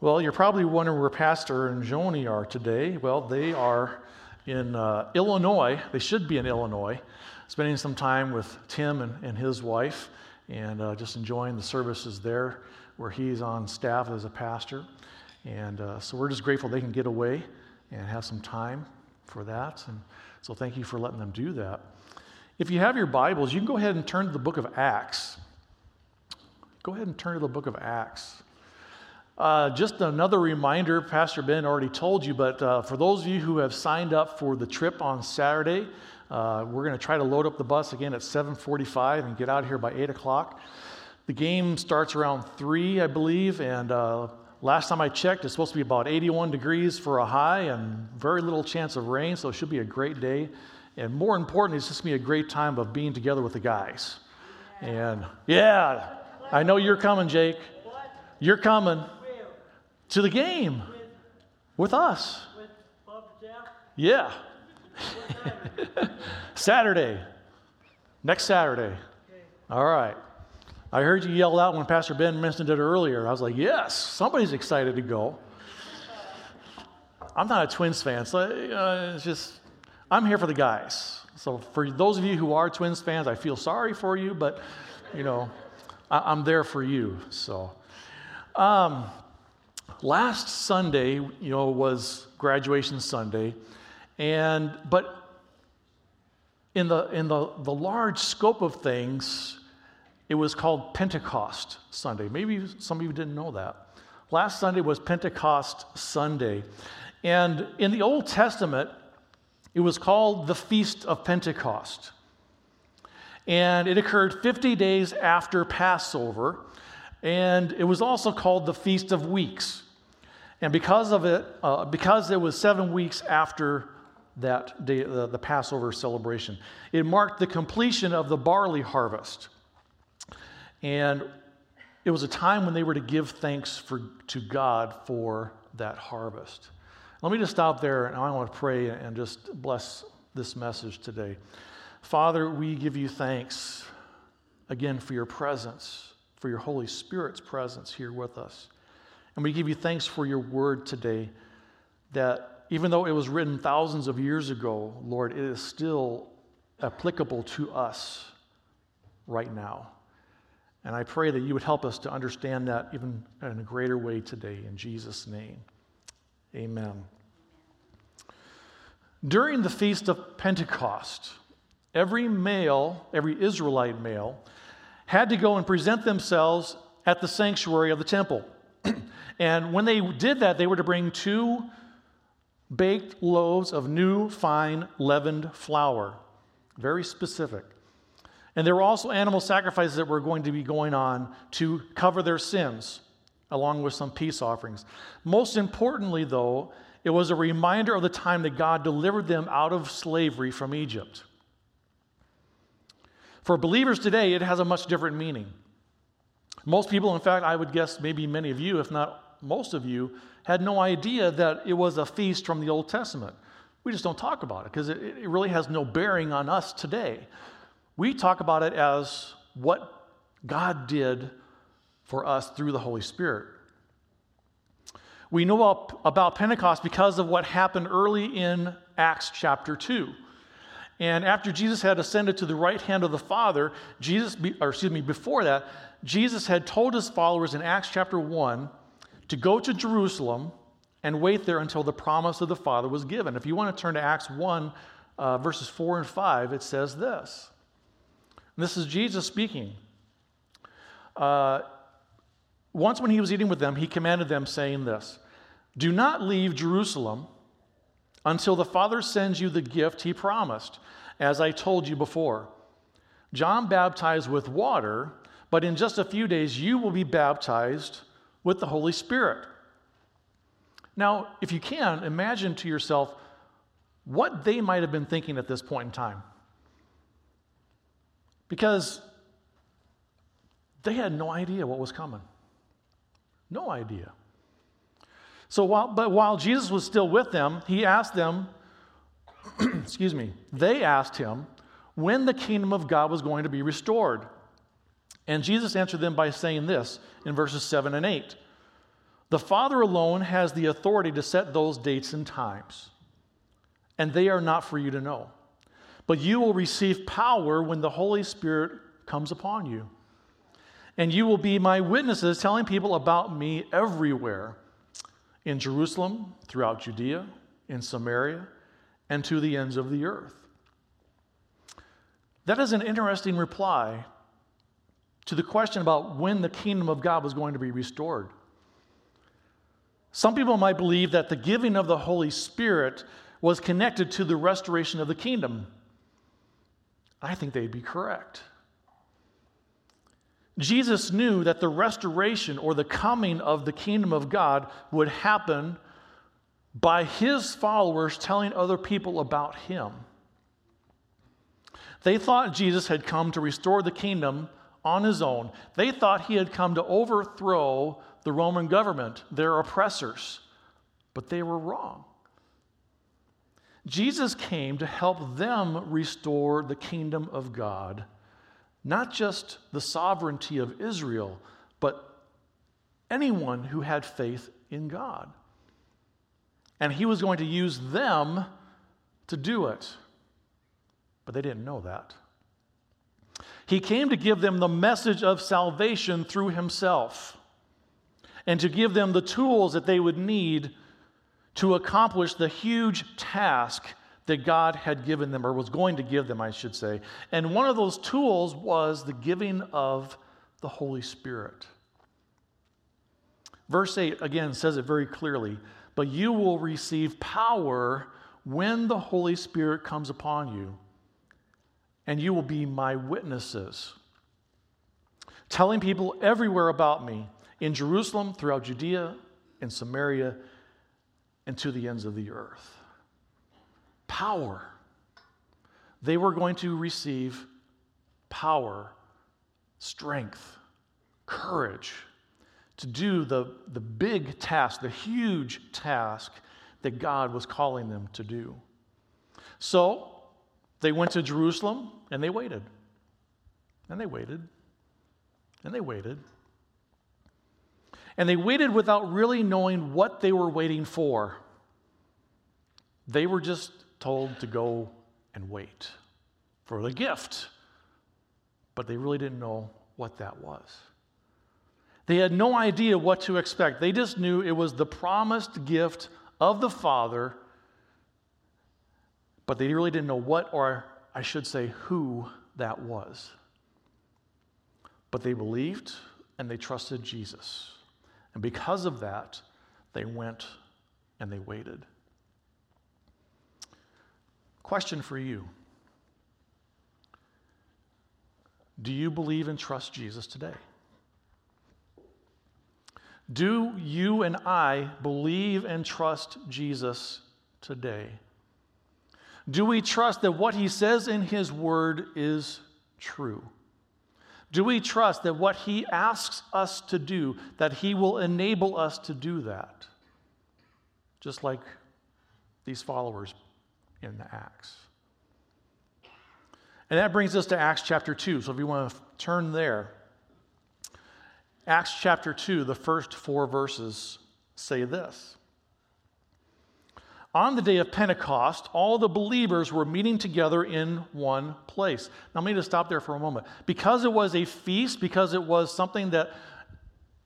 Well, you're probably wondering where Pastor and Joni are today. Well, they are in uh, Illinois. They should be in Illinois, spending some time with Tim and, and his wife and uh, just enjoying the services there where he's on staff as a pastor. And uh, so we're just grateful they can get away and have some time for that. And so thank you for letting them do that. If you have your Bibles, you can go ahead and turn to the book of Acts. Go ahead and turn to the book of Acts. Uh, just another reminder, Pastor Ben already told you, but uh, for those of you who have signed up for the trip on Saturday, uh, we're going to try to load up the bus again at 7:45 and get out here by 8 o'clock. The game starts around 3, I believe, and uh, last time I checked, it's supposed to be about 81 degrees for a high and very little chance of rain, so it should be a great day. And more importantly, it's just going to be a great time of being together with the guys. And yeah, I know you're coming, Jake. You're coming to the game with us. Yeah. Saturday. Next Saturday. All right. I heard you yell out when Pastor Ben mentioned it earlier. I was like, yes, somebody's excited to go. I'm not a Twins fan, so uh, it's just I'm here for the guys. So for those of you who are Twins fans, I feel sorry for you, but you know, I, am there for you. So, um, last Sunday, you know, was graduation Sunday, and but in the in the the large scope of things, it was called Pentecost Sunday. Maybe some of you didn't know that. Last Sunday was Pentecost Sunday, and in the Old Testament, it was called the Feast of Pentecost. And it occurred 50 days after Passover. And it was also called the Feast of Weeks. And because of it, uh, because it was seven weeks after that day, the, the Passover celebration, it marked the completion of the barley harvest. And it was a time when they were to give thanks for, to God for that harvest. Let me just stop there and I want to pray and just bless this message today. Father, we give you thanks again for your presence, for your Holy Spirit's presence here with us. And we give you thanks for your word today that even though it was written thousands of years ago, Lord, it is still applicable to us right now. And I pray that you would help us to understand that even in a greater way today, in Jesus' name. Amen. During the Feast of Pentecost, every male, every Israelite male, had to go and present themselves at the sanctuary of the temple. and when they did that, they were to bring two baked loaves of new, fine, leavened flour. Very specific. And there were also animal sacrifices that were going to be going on to cover their sins along with some peace offerings. Most importantly, though, it was a reminder of the time that God delivered them out of slavery from Egypt. For believers today, it has a much different meaning. Most people, in fact, I would guess maybe many of you, if not most of you, had no idea that it was a feast from the Old Testament. We just don't talk about it because it, it really has no bearing on us today. We talk about it as what God did for us through the Holy Spirit. We know about Pentecost because of what happened early in Acts chapter 2. And after Jesus had ascended to the right hand of the Father, Jesus, or excuse me, before that, Jesus had told his followers in Acts chapter 1 to go to Jerusalem and wait there until the promise of the Father was given. If you want to turn to Acts 1, uh, verses 4 and 5, it says this. And this is Jesus speaking. Uh, once, when he was eating with them, he commanded them, saying this Do not leave Jerusalem until the Father sends you the gift he promised, as I told you before. John baptized with water, but in just a few days you will be baptized with the Holy Spirit. Now, if you can, imagine to yourself what they might have been thinking at this point in time. Because they had no idea what was coming. No idea. So while, but while Jesus was still with them, he asked them, excuse me, they asked him when the kingdom of God was going to be restored. And Jesus answered them by saying this in verses 7 and 8 The Father alone has the authority to set those dates and times, and they are not for you to know. But you will receive power when the Holy Spirit comes upon you. And you will be my witnesses, telling people about me everywhere in Jerusalem, throughout Judea, in Samaria, and to the ends of the earth. That is an interesting reply to the question about when the kingdom of God was going to be restored. Some people might believe that the giving of the Holy Spirit was connected to the restoration of the kingdom. I think they'd be correct. Jesus knew that the restoration or the coming of the kingdom of God would happen by his followers telling other people about him. They thought Jesus had come to restore the kingdom on his own. They thought he had come to overthrow the Roman government, their oppressors, but they were wrong. Jesus came to help them restore the kingdom of God, not just the sovereignty of Israel, but anyone who had faith in God. And he was going to use them to do it. But they didn't know that. He came to give them the message of salvation through himself and to give them the tools that they would need to accomplish the huge task that God had given them, or was going to give them, I should say. And one of those tools was the giving of the Holy Spirit. Verse 8 again says it very clearly but you will receive power when the Holy Spirit comes upon you, and you will be my witnesses, telling people everywhere about me in Jerusalem, throughout Judea, in Samaria, and to the ends of the earth. Power. They were going to receive power, strength, courage to do the, the big task, the huge task that God was calling them to do. So they went to Jerusalem and they waited. And they waited. And they waited. And they waited without really knowing what they were waiting for. They were just told to go and wait for the gift, but they really didn't know what that was. They had no idea what to expect. They just knew it was the promised gift of the Father, but they really didn't know what, or I should say, who that was. But they believed and they trusted Jesus. And because of that, they went and they waited. Question for you Do you believe and trust Jesus today? Do you and I believe and trust Jesus today? Do we trust that what he says in his word is true? Do we trust that what he asks us to do, that he will enable us to do that? Just like these followers in the Acts. And that brings us to Acts chapter 2. So if you want to turn there, Acts chapter 2, the first four verses say this On the day of Pentecost, all the believers were meeting together in one place. Now, I need to stop there for a moment. Because it was a feast, because it was something that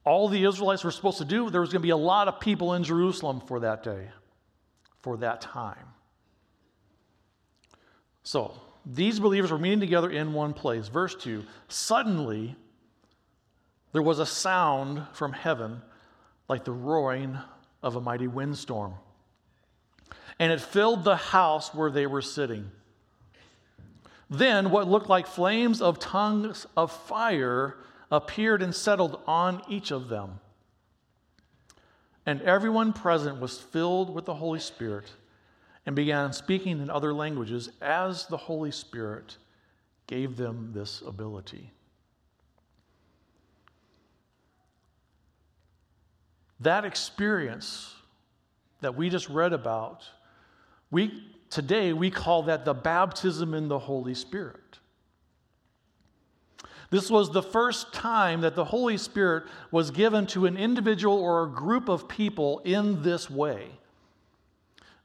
all the Israelites were supposed to do, there was going to be a lot of people in Jerusalem for that day, for that time. So, these believers were meeting together in one place. Verse 2 Suddenly, there was a sound from heaven like the roaring of a mighty windstorm. And it filled the house where they were sitting. Then what looked like flames of tongues of fire appeared and settled on each of them. And everyone present was filled with the Holy Spirit and began speaking in other languages as the Holy Spirit gave them this ability. That experience that we just read about, we, today we call that the baptism in the Holy Spirit. This was the first time that the Holy Spirit was given to an individual or a group of people in this way.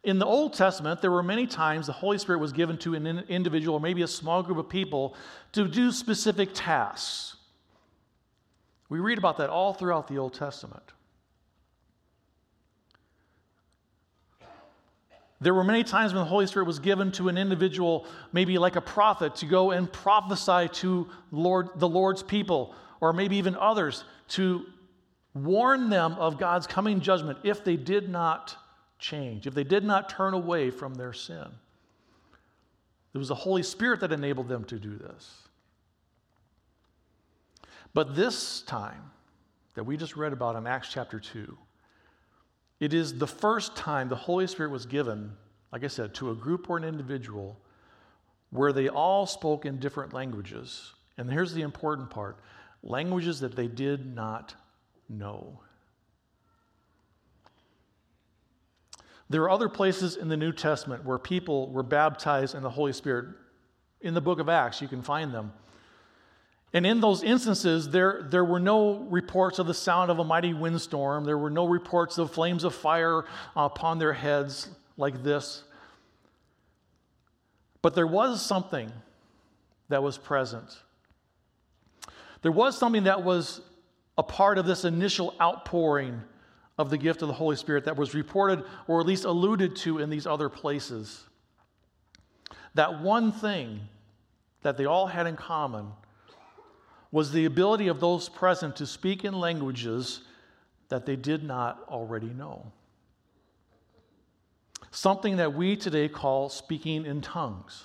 In the Old Testament, there were many times the Holy Spirit was given to an individual or maybe a small group of people to do specific tasks. We read about that all throughout the Old Testament. There were many times when the Holy Spirit was given to an individual, maybe like a prophet, to go and prophesy to Lord, the Lord's people, or maybe even others, to warn them of God's coming judgment if they did not change, if they did not turn away from their sin. It was the Holy Spirit that enabled them to do this. But this time that we just read about in Acts chapter 2, it is the first time the Holy Spirit was given, like I said, to a group or an individual where they all spoke in different languages. And here's the important part languages that they did not know. There are other places in the New Testament where people were baptized in the Holy Spirit. In the book of Acts, you can find them. And in those instances, there, there were no reports of the sound of a mighty windstorm. There were no reports of flames of fire upon their heads like this. But there was something that was present. There was something that was a part of this initial outpouring of the gift of the Holy Spirit that was reported or at least alluded to in these other places. That one thing that they all had in common was the ability of those present to speak in languages that they did not already know. Something that we today call speaking in tongues.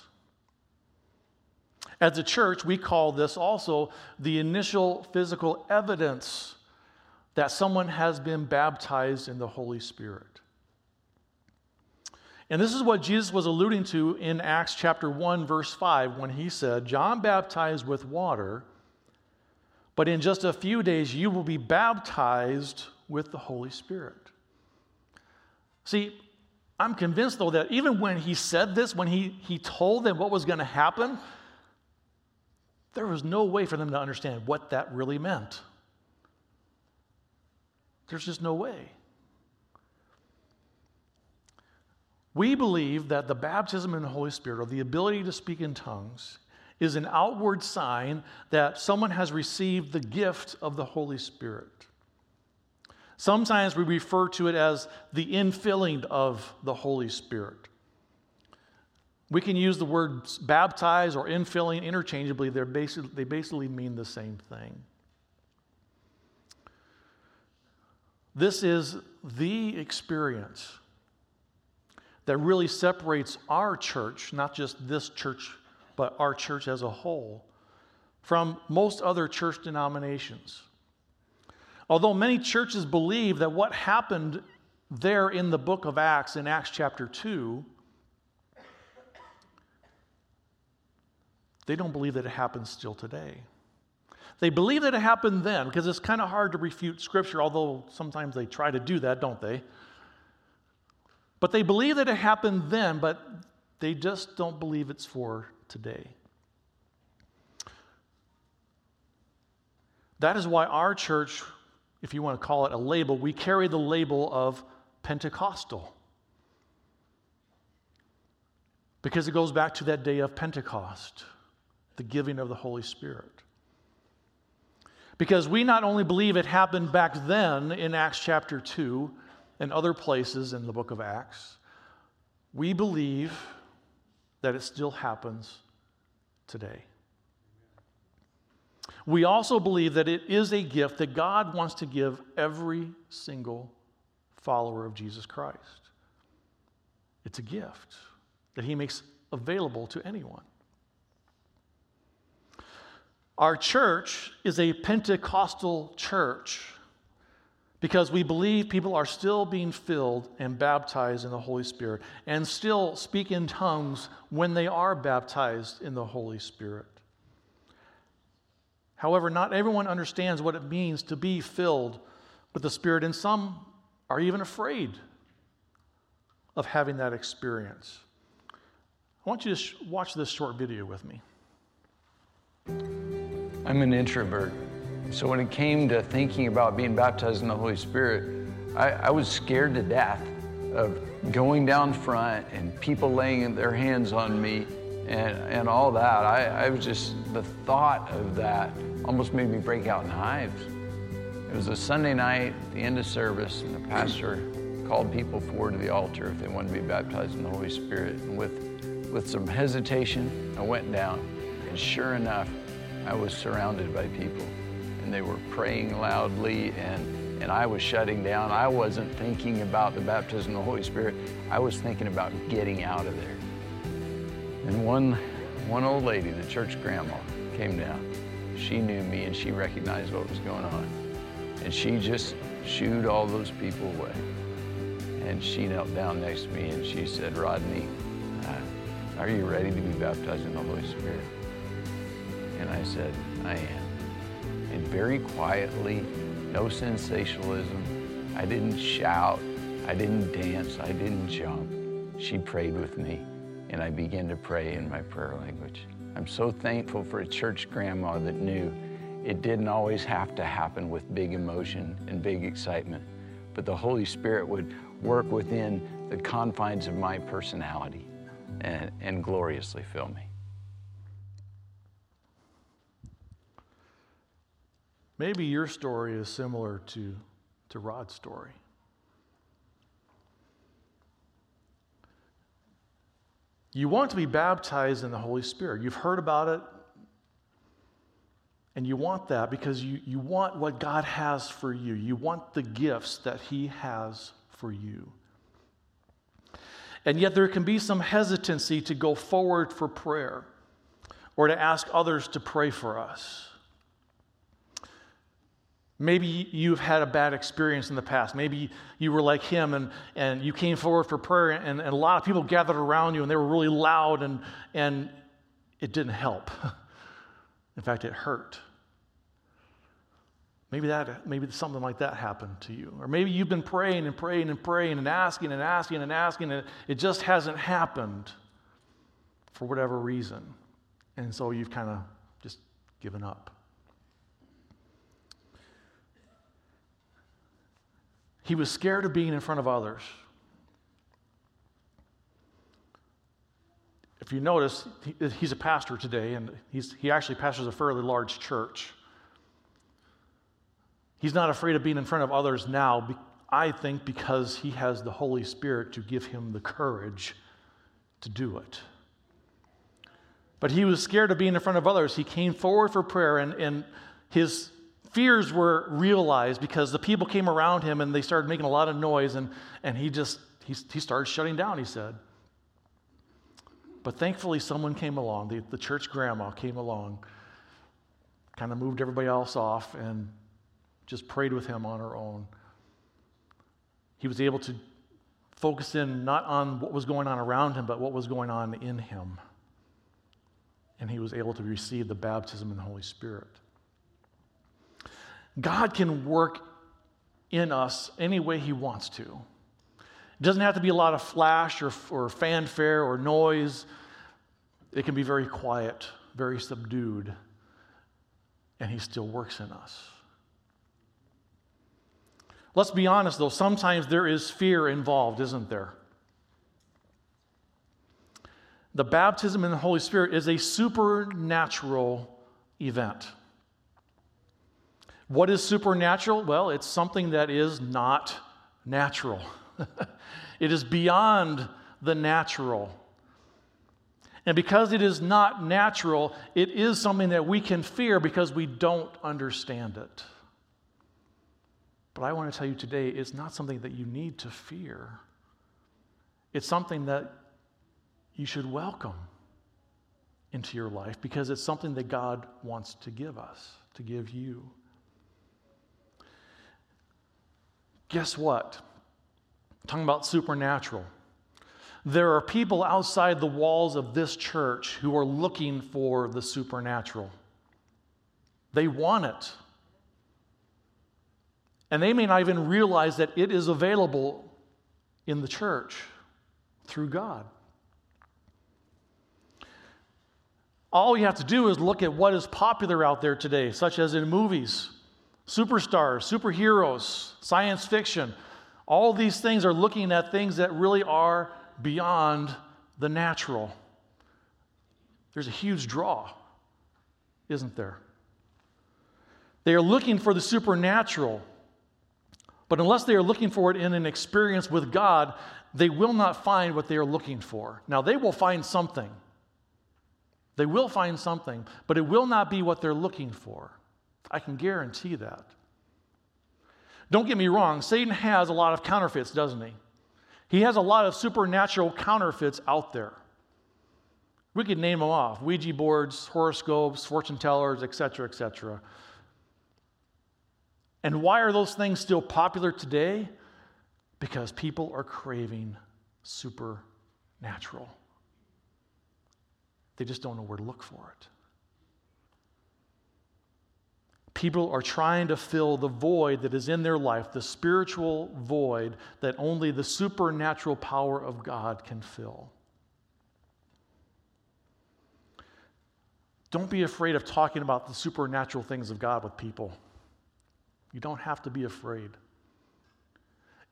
As a church, we call this also the initial physical evidence that someone has been baptized in the Holy Spirit. And this is what Jesus was alluding to in Acts chapter 1, verse 5, when he said, John baptized with water but in just a few days, you will be baptized with the Holy Spirit. See, I'm convinced, though, that even when he said this, when he, he told them what was going to happen, there was no way for them to understand what that really meant. There's just no way. We believe that the baptism in the Holy Spirit, or the ability to speak in tongues, is an outward sign that someone has received the gift of the Holy Spirit. Sometimes we refer to it as the infilling of the Holy Spirit. We can use the words baptize or infilling interchangeably. They're basically, they basically mean the same thing. This is the experience that really separates our church, not just this church but our church as a whole, from most other church denominations. Although many churches believe that what happened there in the book of Acts, in Acts chapter 2, they don't believe that it happens still today. They believe that it happened then because it's kind of hard to refute Scripture, although sometimes they try to do that, don't they? But they believe that it happened then, but they just don't believe it's for today. That is why our church, if you want to call it a label, we carry the label of Pentecostal. Because it goes back to that day of Pentecost, the giving of the Holy Spirit. Because we not only believe it happened back then in Acts chapter 2 and other places in the book of Acts, we believe that it still happens today. We also believe that it is a gift that God wants to give every single follower of Jesus Christ. It's a gift that He makes available to anyone. Our church is a Pentecostal church because we believe people are still being filled and baptized in the Holy Spirit and still speak in tongues when they are baptized in the Holy Spirit. However, not everyone understands what it means to be filled with the Spirit, and some are even afraid of having that experience. I want you to watch this short video with me. I'm an introvert. So when it came to thinking about being baptized in the Holy Spirit, I, I was scared to death of going down front and people laying their hands on me and, and all that. I, I was just, the thought of that almost made me break out in hives. It was a Sunday night, the end of service, and the pastor called people forward to the altar if they wanted to be baptized in the Holy Spirit. And with, with some hesitation, I went down. And sure enough, I was surrounded by people. And they were praying loudly, and, and I was shutting down. I wasn't thinking about the baptism of the Holy Spirit. I was thinking about getting out of there. And one, one old lady, the church grandma, came down. She knew me and she recognized what was going on. And she just shooed all those people away. And she knelt down next to me and she said, Rodney, uh, are you ready to be baptized in the Holy Spirit? And I said, I am. And very quietly, no sensationalism, I didn't shout, I didn't dance, I didn't jump. She prayed with me and I began to pray in my prayer language. I'm so thankful for a church grandma that knew it didn't always have to happen with big emotion and big excitement, but the Holy Spirit would work within the confines of my personality and, and gloriously fill me. Maybe your story is similar to, to Rod's story. You want to be baptized in the Holy Spirit. You've heard about it, and you want that because you, you want what God has for you. You want the gifts that He has for you. And yet, there can be some hesitancy to go forward for prayer or to ask others to pray for us. Maybe you've had a bad experience in the past. Maybe you were like him and, and you came forward for prayer, and, and a lot of people gathered around you and they were really loud, and, and it didn't help. in fact, it hurt. Maybe that maybe something like that happened to you. Or maybe you've been praying and praying and praying and asking and asking and asking and it just hasn't happened for whatever reason. And so you've kind of just given up. He was scared of being in front of others. If you notice, he's a pastor today, and he's, he actually pastors a fairly large church. He's not afraid of being in front of others now, I think, because he has the Holy Spirit to give him the courage to do it. But he was scared of being in front of others. He came forward for prayer, and, and his fears were realized because the people came around him and they started making a lot of noise, and, and he just he, he started shutting down, he said. But thankfully, someone came along. The, the church grandma came along, kind of moved everybody else off, and just prayed with him on her own. He was able to focus in not on what was going on around him, but what was going on in him. And he was able to receive the baptism in the Holy Spirit. God can work in us any way He wants to. It doesn't have to be a lot of flash or, or fanfare or noise. It can be very quiet, very subdued, and He still works in us. Let's be honest, though, sometimes there is fear involved, isn't there? The baptism in the Holy Spirit is a supernatural event. What is supernatural? Well, it's something that is not natural. it is beyond the natural. And because it is not natural, it is something that we can fear because we don't understand it. But I want to tell you today, it's not something that you need to fear. It's something that you should welcome into your life because it's something that God wants to give us, to give you. Guess what? talking about supernatural. There are people outside the walls of this church who are looking for the supernatural. They want it. And they may not even realize that it is available in the church through God. All you have to do is look at what is popular out there today, such as in movies, superstars, superheroes, science fiction. All these things are looking at things that really are beyond the natural. There's a huge draw, isn't there? They are looking for the supernatural. But unless they are looking for it in an experience with God, they will not find what they are looking for. Now, they will find something. They will find something, but it will not be what they're looking for. I can guarantee that. Don't get me wrong, Satan has a lot of counterfeits, doesn't he? He has a lot of supernatural counterfeits out there. We could name them off Ouija boards, horoscopes, fortune tellers, etc., etc. And why are those things still popular today? Because people are craving supernatural. They just don't know where to look for it. People are trying to fill the void that is in their life, the spiritual void that only the supernatural power of God can fill. Don't be afraid of talking about the supernatural things of God with people. You don't have to be afraid.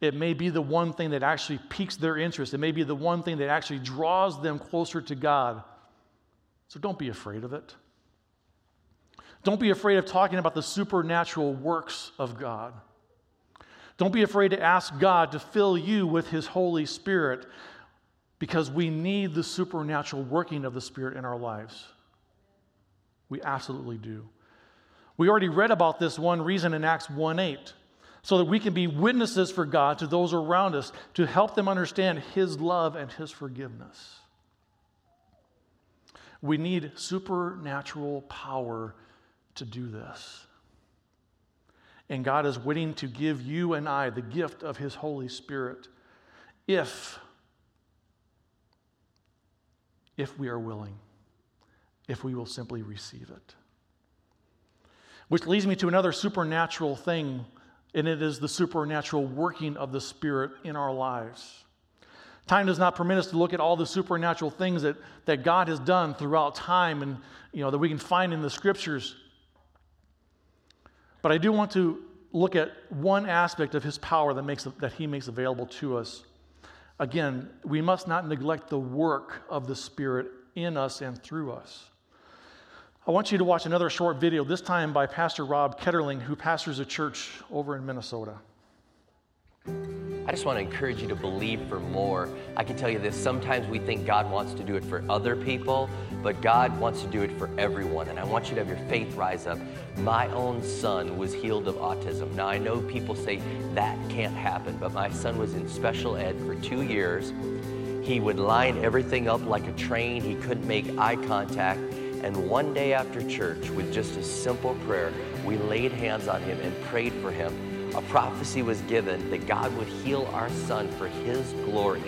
It may be the one thing that actually piques their interest. It may be the one thing that actually draws them closer to God. So don't be afraid of it. Don't be afraid of talking about the supernatural works of God. Don't be afraid to ask God to fill you with His Holy Spirit because we need the supernatural working of the Spirit in our lives. We absolutely do. We already read about this one reason in Acts 1 8, so that we can be witnesses for God to those around us to help them understand His love and His forgiveness. We need supernatural power to do this. And God is waiting to give you and I the gift of His Holy Spirit if, if we are willing, if we will simply receive it. Which leads me to another supernatural thing, and it is the supernatural working of the Spirit in our lives. Time does not permit us to look at all the supernatural things that, that God has done throughout time and you know that we can find in the scriptures. But I do want to look at one aspect of his power that, makes, that he makes available to us. Again, we must not neglect the work of the Spirit in us and through us. I want you to watch another short video, this time by Pastor Rob Ketterling, who pastors a church over in Minnesota. I just want to encourage you to believe for more. I can tell you this sometimes we think God wants to do it for other people, but God wants to do it for everyone. And I want you to have your faith rise up. My own son was healed of autism. Now, I know people say that can't happen, but my son was in special ed for two years. He would line everything up like a train, he couldn't make eye contact. And one day after church, with just a simple prayer, we laid hands on him and prayed for him. A prophecy was given that God would heal our son for his glory.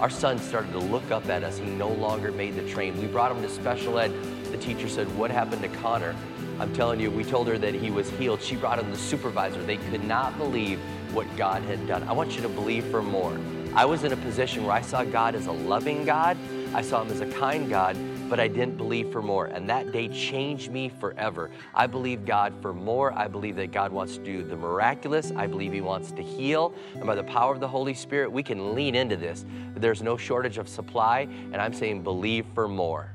Our son started to look up at us. He no longer made the train. We brought him to special ed. The teacher said, What happened to Connor? I'm telling you, we told her that he was healed. She brought him the supervisor. They could not believe what God had done. I want you to believe for more. I was in a position where I saw God as a loving God, I saw him as a kind God, but I didn't believe for more. And that day changed me forever. I believe God for more. I believe that God wants to do the miraculous. I believe He wants to heal. And by the power of the Holy Spirit, we can lean into this. There's no shortage of supply. And I'm saying, believe for more.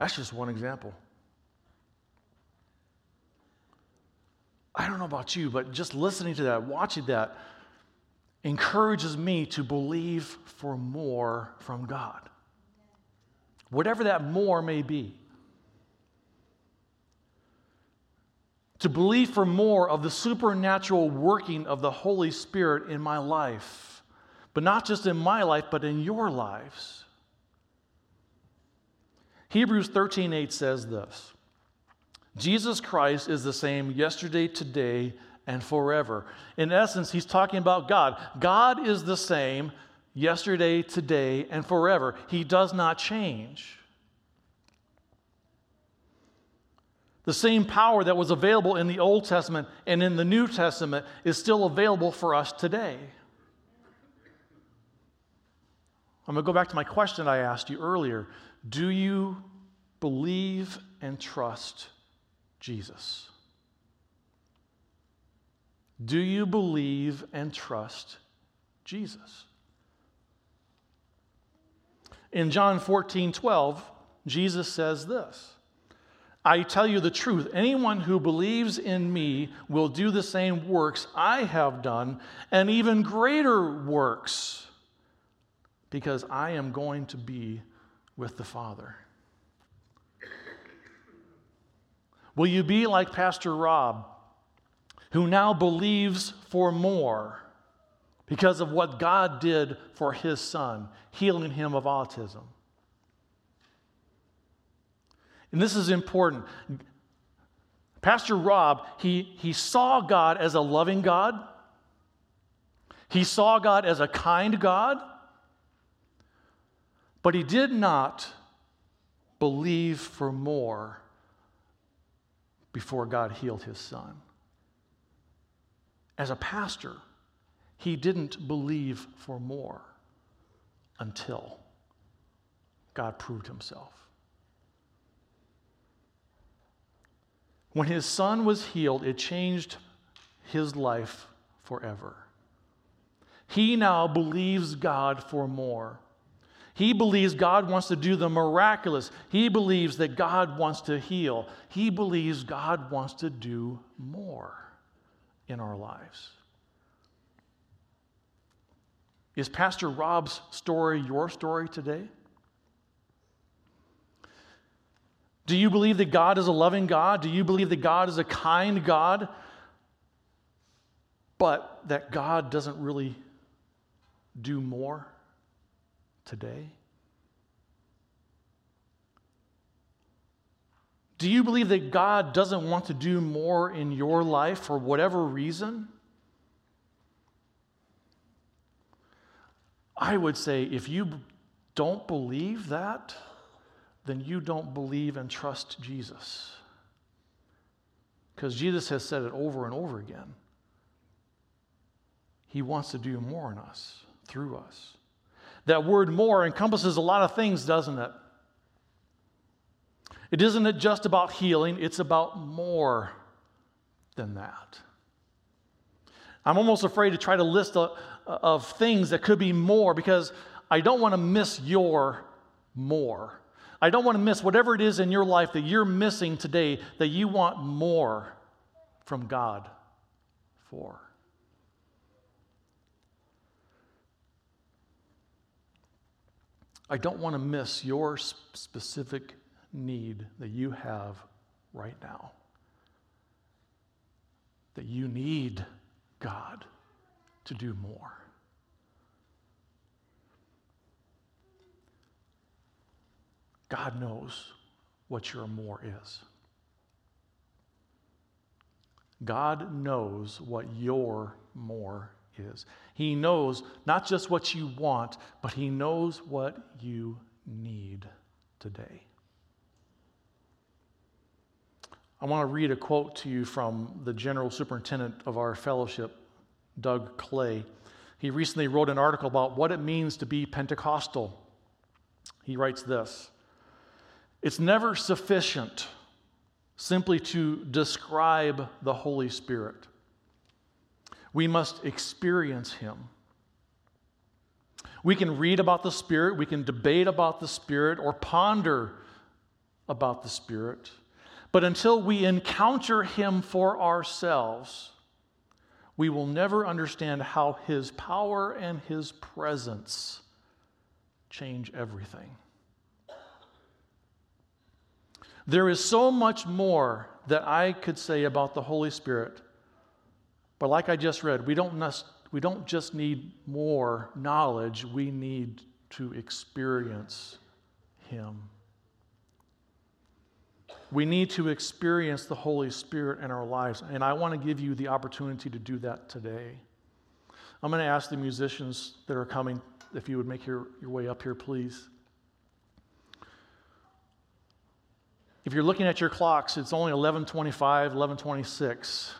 That's just one example. I don't know about you, but just listening to that, watching that, encourages me to believe for more from God. Whatever that more may be. To believe for more of the supernatural working of the Holy Spirit in my life, but not just in my life, but in your lives. Hebrews 13:8 says this. Jesus Christ is the same yesterday, today, and forever. In essence, he's talking about God. God is the same yesterday, today, and forever. He does not change. The same power that was available in the Old Testament and in the New Testament is still available for us today. I'm going to go back to my question I asked you earlier. Do you believe and trust Jesus? Do you believe and trust Jesus? In John 14, 12, Jesus says this I tell you the truth, anyone who believes in me will do the same works I have done, and even greater works, because I am going to be with the Father. Will you be like Pastor Rob, who now believes for more because of what God did for his son, healing him of autism? And this is important. Pastor Rob, he, he saw God as a loving God. He saw God as a kind God. But he did not believe for more before God healed his son. As a pastor, he didn't believe for more until God proved himself. When his son was healed, it changed his life forever. He now believes God for more. He believes God wants to do the miraculous. He believes that God wants to heal. He believes God wants to do more in our lives. Is Pastor Rob's story your story today? Do you believe that God is a loving God? Do you believe that God is a kind God? But that God doesn't really do more? today? Do you believe that God doesn't want to do more in your life for whatever reason? I would say if you don't believe that, then you don't believe and trust Jesus. Because Jesus has said it over and over again. He wants to do more in us, through us. That word more encompasses a lot of things, doesn't it? It isn't just about healing, it's about more than that. I'm almost afraid to try to list a, of things that could be more because I don't want to miss your more. I don't want to miss whatever it is in your life that you're missing today that you want more from God for. I don't want to miss your specific need that you have right now. That you need God to do more. God knows what your more is. God knows what your more is. He knows not just what you want, but He knows what you need today. I want to read a quote to you from the general superintendent of our fellowship, Doug Clay. He recently wrote an article about what it means to be Pentecostal. He writes this It's never sufficient simply to describe the Holy Spirit. We must experience Him. We can read about the Spirit, we can debate about the Spirit, or ponder about the Spirit. But until we encounter Him for ourselves, we will never understand how His power and His presence change everything. There is so much more that I could say about the Holy Spirit but like I just read, we don't, we don't just need more knowledge, we need to experience Him. We need to experience the Holy Spirit in our lives, and I want to give you the opportunity to do that today. I'm going to ask the musicians that are coming if you would make your, your way up here, please. If you're looking at your clocks, it's only 1125, 1126.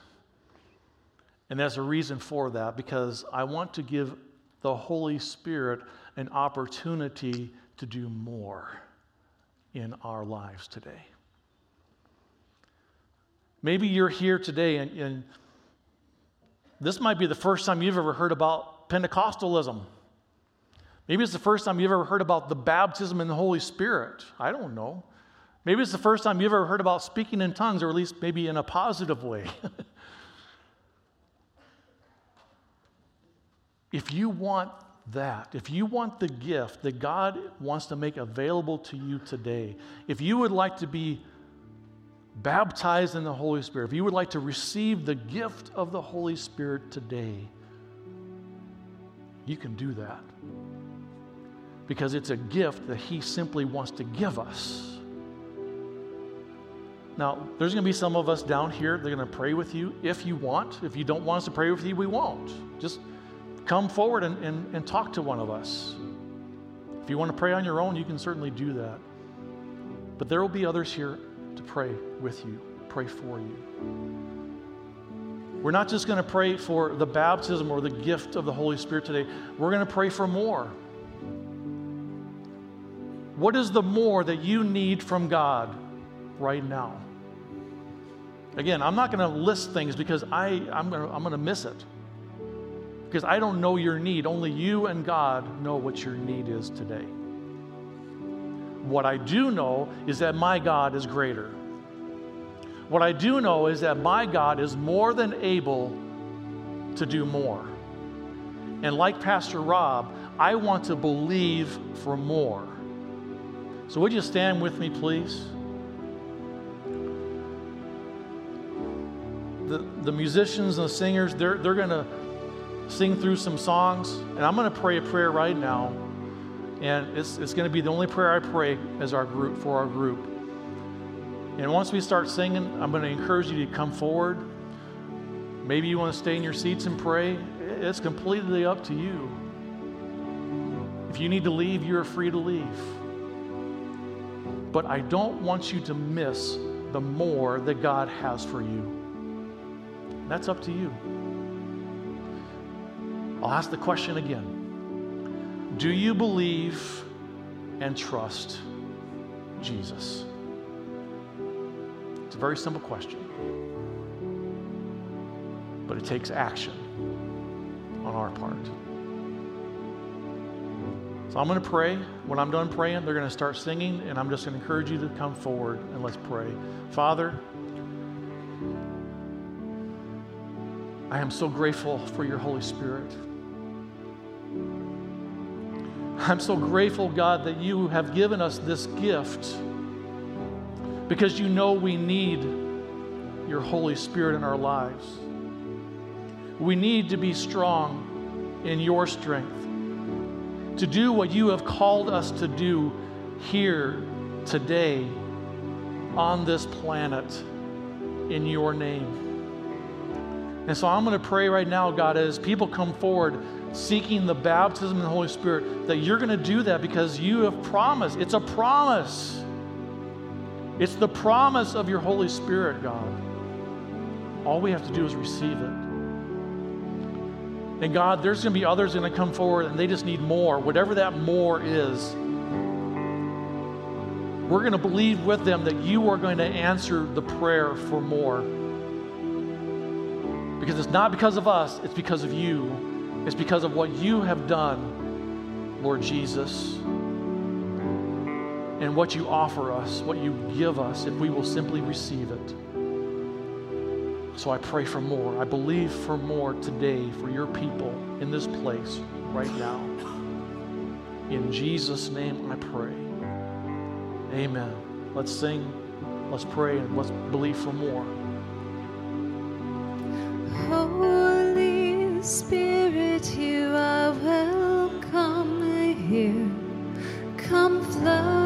And there's a reason for that because I want to give the Holy Spirit an opportunity to do more in our lives today. Maybe you're here today and, and this might be the first time you've ever heard about Pentecostalism. Maybe it's the first time you've ever heard about the baptism in the Holy Spirit. I don't know. Maybe it's the first time you've ever heard about speaking in tongues, or at least maybe in a positive way. if you want that, if you want the gift that God wants to make available to you today, if you would like to be baptized in the Holy Spirit, if you would like to receive the gift of the Holy Spirit today, you can do that because it's a gift that He simply wants to give us. Now, there's going to be some of us down here, they're going to pray with you if you want. If you don't want us to pray with you, we won't. Just come forward and, and, and talk to one of us. If you want to pray on your own, you can certainly do that. But there will be others here to pray with you, pray for you. We're not just going to pray for the baptism or the gift of the Holy Spirit today, we're going to pray for more. What is the more that you need from God right now? Again, I'm not going to list things because I, I'm going to I'm going to miss it. Because I don't know your need. Only you and God know what your need is today. What I do know is that my God is greater. What I do know is that my God is more than able to do more. And like Pastor Rob, I want to believe for more. So, would you stand with me, please? The, the musicians and the singers, they're, they're going to sing through some songs, and I'm going to pray a prayer right now. And it's, it's going to be the only prayer I pray as our group, for our group. And once we start singing, I'm going to encourage you to come forward. Maybe you want to stay in your seats and pray. It's completely up to you. If you need to leave, you're free to leave but I don't want you to miss the more that God has for you. That's up to you. I'll ask the question again Do you believe and trust Jesus? It's a very simple question, but it takes action on our part. So I'm going to pray. When I'm done praying, they're going to start singing, and I'm just going to encourage you to come forward and let's pray. Father, I am so grateful for your Holy Spirit. I'm so grateful, God, that you have given us this gift because you know we need your Holy Spirit in our lives. We need to be strong in your strength to do what you have called us to do here today on this planet in your name. And so I'm going to pray right now, God, as people come forward seeking the baptism of the Holy Spirit, that you're going to do that because you have promised. It's a promise. It's the promise of your Holy Spirit, God. All we have to do is receive it. And God, there's going to be others going to come forward and they just need more, whatever that more is. We're going to believe with them that you are going to answer the prayer for more. Because it's not because of us, it's because of you. It's because of what you have done, Lord Jesus, and what you offer us, what you give us, if we will simply receive it. So I pray for more. I believe for more today for your people in this place right now. In Jesus' name I pray. Amen. Let's sing, let's pray, and let's believe for more. Oh, Spirit, you are welcome here. Come flood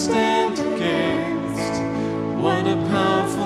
stand against. What a powerful